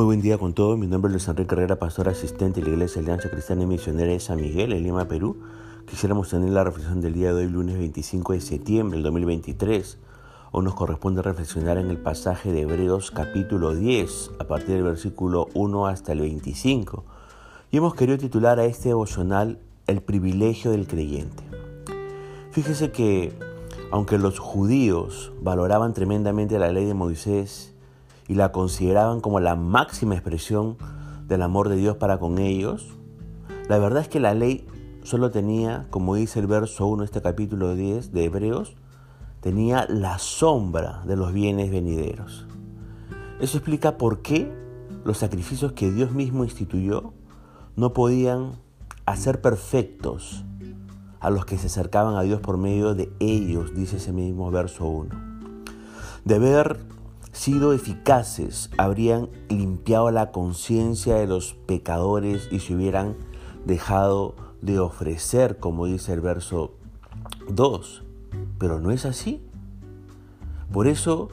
Muy buen día con todos. Mi nombre es Luis Enrique Carrera, pastor asistente de la Iglesia Alianza Cristiana y Misionera de San Miguel, en Lima, Perú. Quisiéramos tener la reflexión del día de hoy, lunes 25 de septiembre del 2023. Hoy nos corresponde reflexionar en el pasaje de Hebreos capítulo 10, a partir del versículo 1 hasta el 25. Y hemos querido titular a este devocional El privilegio del creyente. Fíjese que, aunque los judíos valoraban tremendamente la ley de Moisés, y la consideraban como la máxima expresión del amor de Dios para con ellos, la verdad es que la ley solo tenía, como dice el verso 1 de este capítulo 10 de Hebreos, tenía la sombra de los bienes venideros. Eso explica por qué los sacrificios que Dios mismo instituyó no podían hacer perfectos a los que se acercaban a Dios por medio de ellos, dice ese mismo verso 1. De ver sido eficaces, habrían limpiado la conciencia de los pecadores y se hubieran dejado de ofrecer, como dice el verso 2. Pero no es así. Por eso,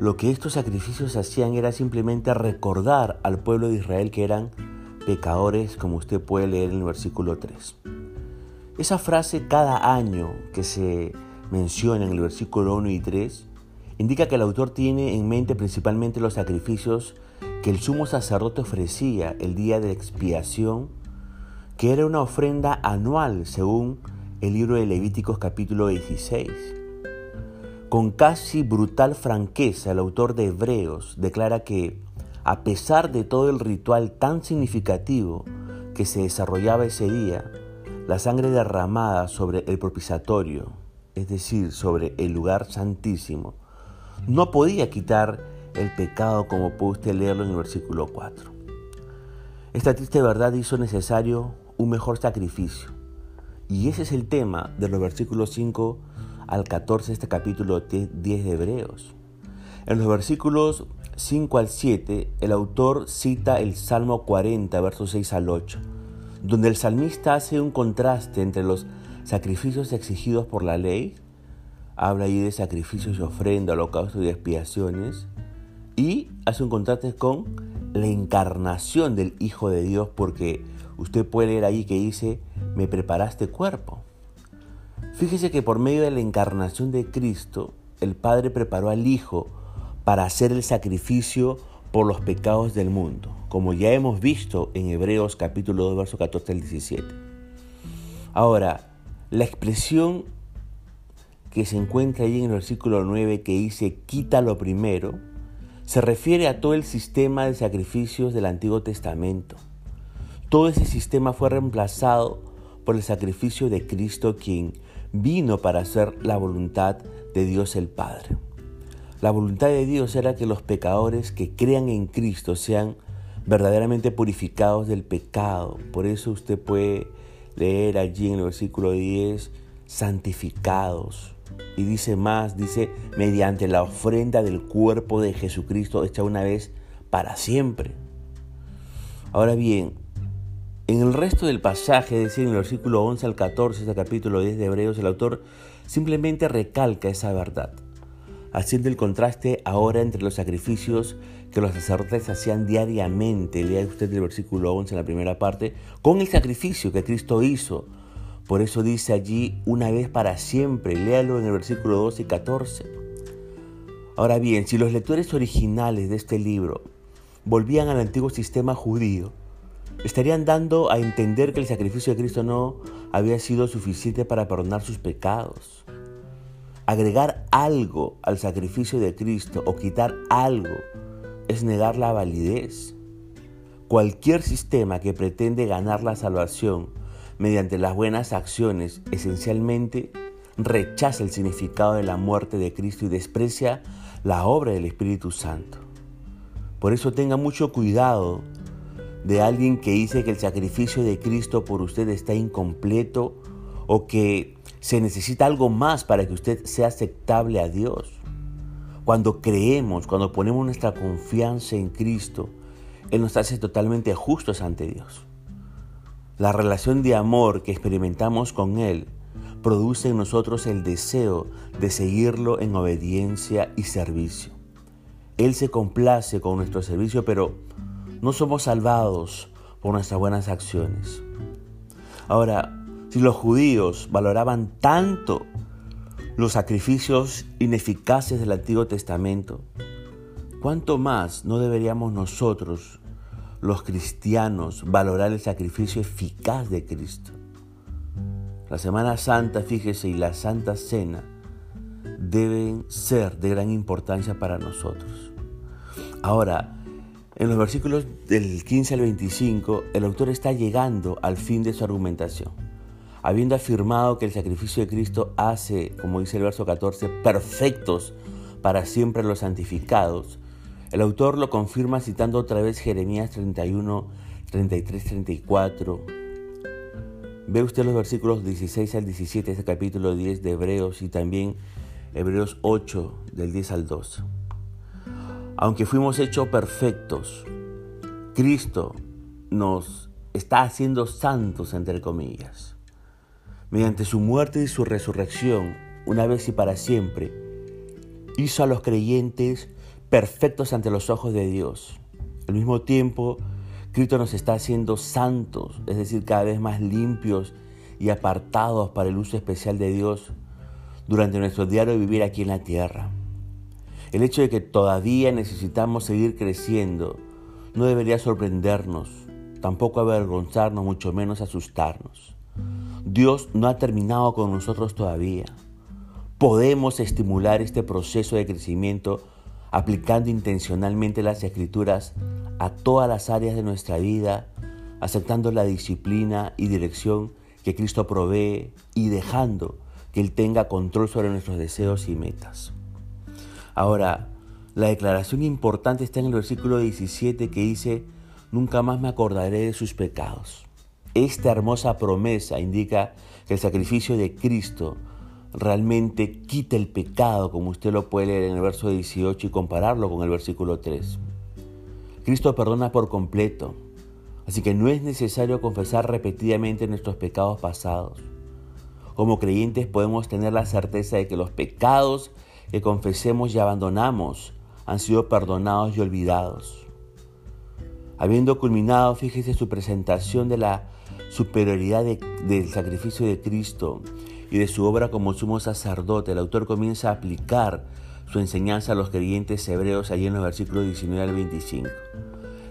lo que estos sacrificios hacían era simplemente recordar al pueblo de Israel que eran pecadores, como usted puede leer en el versículo 3. Esa frase cada año que se menciona en el versículo 1 y 3 indica que el autor tiene en mente principalmente los sacrificios que el sumo sacerdote ofrecía el día de expiación, que era una ofrenda anual según el libro de Levíticos capítulo 16. Con casi brutal franqueza, el autor de Hebreos declara que, a pesar de todo el ritual tan significativo que se desarrollaba ese día, la sangre derramada sobre el propiciatorio, es decir, sobre el lugar santísimo, no podía quitar el pecado como puede usted leerlo en el versículo 4. Esta triste verdad hizo necesario un mejor sacrificio. Y ese es el tema de los versículos 5 al 14 de este capítulo 10 de Hebreos. En los versículos 5 al 7, el autor cita el Salmo 40, versos 6 al 8, donde el salmista hace un contraste entre los sacrificios exigidos por la ley habla ahí de sacrificios y ofrenda, holocaustos y expiaciones, y hace un contraste con la encarnación del Hijo de Dios, porque usted puede leer ahí que dice, me preparaste cuerpo. Fíjese que por medio de la encarnación de Cristo, el Padre preparó al Hijo para hacer el sacrificio por los pecados del mundo, como ya hemos visto en Hebreos capítulo 2, verso 14 al 17. Ahora, la expresión que se encuentra ahí en el versículo 9 que dice quita lo primero, se refiere a todo el sistema de sacrificios del Antiguo Testamento. Todo ese sistema fue reemplazado por el sacrificio de Cristo quien vino para hacer la voluntad de Dios el Padre. La voluntad de Dios era que los pecadores que crean en Cristo sean verdaderamente purificados del pecado. Por eso usted puede leer allí en el versículo 10, santificados, y dice más, dice, mediante la ofrenda del cuerpo de Jesucristo hecha una vez para siempre. Ahora bien, en el resto del pasaje, es decir, en el versículo 11 al 14 de este capítulo 10 de Hebreos, el autor simplemente recalca esa verdad, haciendo el contraste ahora entre los sacrificios que los sacerdotes hacían diariamente, lea usted el versículo 11 en la primera parte, con el sacrificio que Cristo hizo por eso dice allí una vez para siempre, léalo en el versículo 12 y 14. Ahora bien, si los lectores originales de este libro volvían al antiguo sistema judío, estarían dando a entender que el sacrificio de Cristo no había sido suficiente para perdonar sus pecados. Agregar algo al sacrificio de Cristo o quitar algo es negar la validez. Cualquier sistema que pretende ganar la salvación mediante las buenas acciones, esencialmente rechaza el significado de la muerte de Cristo y desprecia la obra del Espíritu Santo. Por eso tenga mucho cuidado de alguien que dice que el sacrificio de Cristo por usted está incompleto o que se necesita algo más para que usted sea aceptable a Dios. Cuando creemos, cuando ponemos nuestra confianza en Cristo, Él nos hace totalmente justos ante Dios. La relación de amor que experimentamos con Él produce en nosotros el deseo de seguirlo en obediencia y servicio. Él se complace con nuestro servicio, pero no somos salvados por nuestras buenas acciones. Ahora, si los judíos valoraban tanto los sacrificios ineficaces del Antiguo Testamento, ¿cuánto más no deberíamos nosotros, los cristianos, valorar el sacrificio eficaz de Cristo? La Semana Santa, fíjese, y la Santa Cena deben ser de gran importancia para nosotros. Ahora, en los versículos del 15 al 25, el autor está llegando al fin de su argumentación. Habiendo afirmado que el sacrificio de Cristo hace, como dice el verso 14, perfectos para siempre los santificados, el autor lo confirma citando otra vez Jeremías 31, 33, 34. Ve usted los versículos 16 al 17 de este capítulo 10 de Hebreos y también Hebreos 8 del 10 al 12. Aunque fuimos hechos perfectos, Cristo nos está haciendo santos, entre comillas. Mediante su muerte y su resurrección, una vez y para siempre, hizo a los creyentes perfectos ante los ojos de Dios. Al mismo tiempo, Cristo nos está haciendo santos, es decir, cada vez más limpios y apartados para el uso especial de Dios durante nuestro diario vivir aquí en la tierra. El hecho de que todavía necesitamos seguir creciendo no debería sorprendernos, tampoco avergonzarnos, mucho menos asustarnos. Dios no ha terminado con nosotros todavía. Podemos estimular este proceso de crecimiento aplicando intencionalmente las escrituras a todas las áreas de nuestra vida, aceptando la disciplina y dirección que Cristo provee y dejando que Él tenga control sobre nuestros deseos y metas. Ahora, la declaración importante está en el versículo 17 que dice, nunca más me acordaré de sus pecados. Esta hermosa promesa indica que el sacrificio de Cristo realmente quita el pecado, como usted lo puede leer en el verso 18 y compararlo con el versículo 3. Cristo perdona por completo, así que no es necesario confesar repetidamente nuestros pecados pasados. Como creyentes podemos tener la certeza de que los pecados que confesemos y abandonamos han sido perdonados y olvidados. Habiendo culminado, fíjese su presentación de la superioridad del sacrificio de Cristo de su obra como sumo sacerdote, el autor comienza a aplicar su enseñanza a los creyentes hebreos allí en los versículos 19 al 25.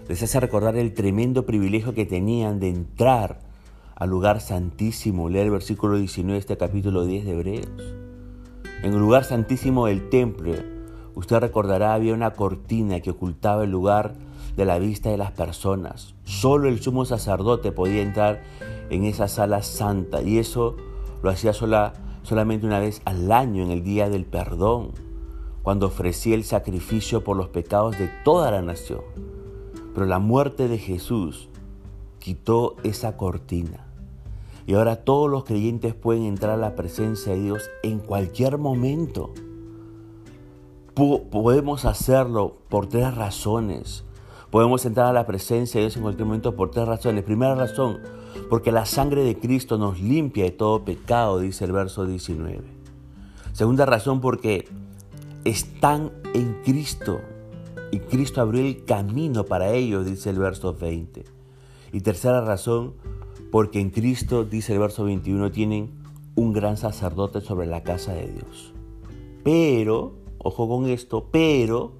Les hace recordar el tremendo privilegio que tenían de entrar al lugar santísimo. Lea el versículo 19 de este capítulo 10 de Hebreos. En el lugar santísimo del templo, usted recordará, había una cortina que ocultaba el lugar de la vista de las personas. Solo el sumo sacerdote podía entrar en esa sala santa y eso lo hacía sola, solamente una vez al año en el día del perdón, cuando ofrecía el sacrificio por los pecados de toda la nación. Pero la muerte de Jesús quitó esa cortina. Y ahora todos los creyentes pueden entrar a la presencia de Dios en cualquier momento. podemos hacerlo por tres razones. Podemos entrar a la presencia de Dios en cualquier momento por tres razones. Primera razón, porque la sangre de Cristo nos limpia de todo pecado, dice el verso 19. Segunda razón, porque están en Cristo y Cristo abrió el camino para ellos, dice el verso 20. Y tercera razón, porque en Cristo, dice el verso 21, tienen un gran sacerdote sobre la casa de Dios. Pero, ojo con esto, pero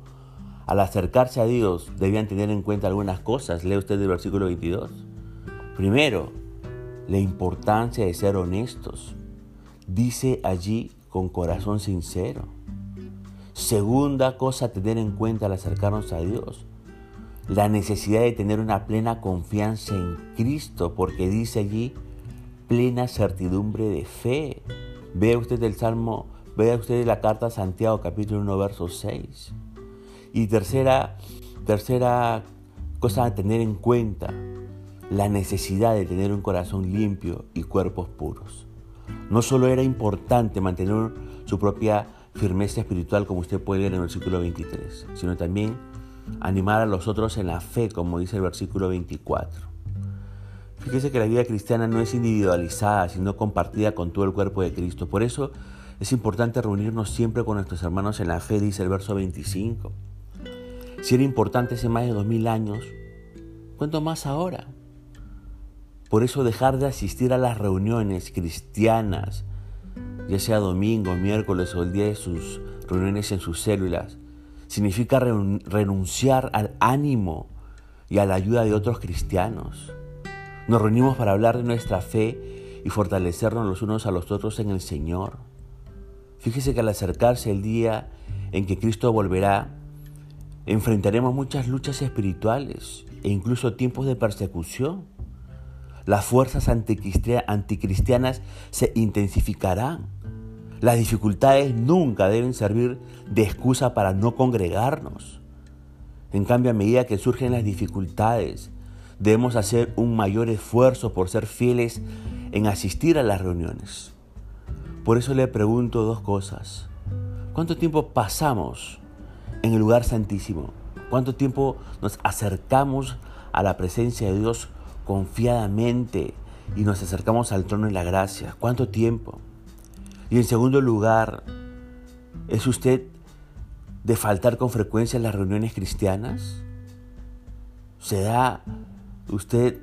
al acercarse a Dios debían tener en cuenta algunas cosas. Lee usted el versículo 22. Primero, la importancia de ser honestos. Dice allí con corazón sincero. Segunda cosa a tener en cuenta al acercarnos a Dios la necesidad de tener una plena confianza en Cristo, porque dice allí plena certidumbre de fe. Vea usted el Salmo, vea usted la carta a Santiago capítulo 1 verso 6. Y tercera, tercera cosa a tener en cuenta, la necesidad de tener un corazón limpio y cuerpos puros. No solo era importante mantener su propia firmeza espiritual, como usted puede ver en el versículo 23, sino también animar a los otros en la fe, como dice el versículo 24. Fíjese que la vida cristiana no es individualizada, sino compartida con todo el cuerpo de Cristo. Por eso es importante reunirnos siempre con nuestros hermanos en la fe, dice el verso 25. Si era importante hace más de dos mil años, ¿cuánto más ahora? Por eso dejar de asistir a las reuniones cristianas, ya sea domingo, miércoles o el día de sus reuniones en sus células, significa renunciar al ánimo y a la ayuda de otros cristianos. Nos reunimos para hablar de nuestra fe y fortalecernos los unos a los otros en el Señor. Fíjese que al acercarse el día en que Cristo volverá, enfrentaremos muchas luchas espirituales e incluso tiempos de persecución. Las fuerzas anticristianas se intensificarán. Las dificultades nunca deben servir de excusa para no congregarnos. En cambio, a medida que surgen las dificultades, debemos hacer un mayor esfuerzo por ser fieles en asistir a las reuniones. Por eso le pregunto dos cosas. ¿Cuánto tiempo pasamos en el lugar santísimo? ¿Cuánto tiempo nos acercamos a la presencia de Dios confiadamente y nos acercamos al trono de la gracia? ¿Cuánto tiempo? Y en segundo lugar, ¿es usted de faltar con frecuencia en las reuniones cristianas? ¿Se da usted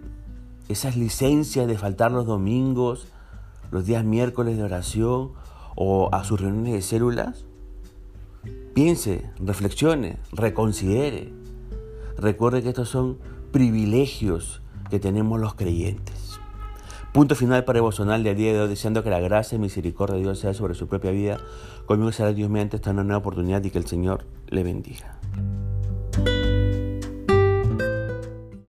esas licencias de faltar los domingos, los días miércoles de oración o a sus reuniones de células? Piense, reflexione, reconsidere. Recuerde que estos son privilegios que tenemos los creyentes. Punto final para devocional de día de hoy, deseando que la gracia y misericordia de Dios sea sobre su propia vida. Conmigo será Dios mediante esta nueva oportunidad y que el Señor le bendiga.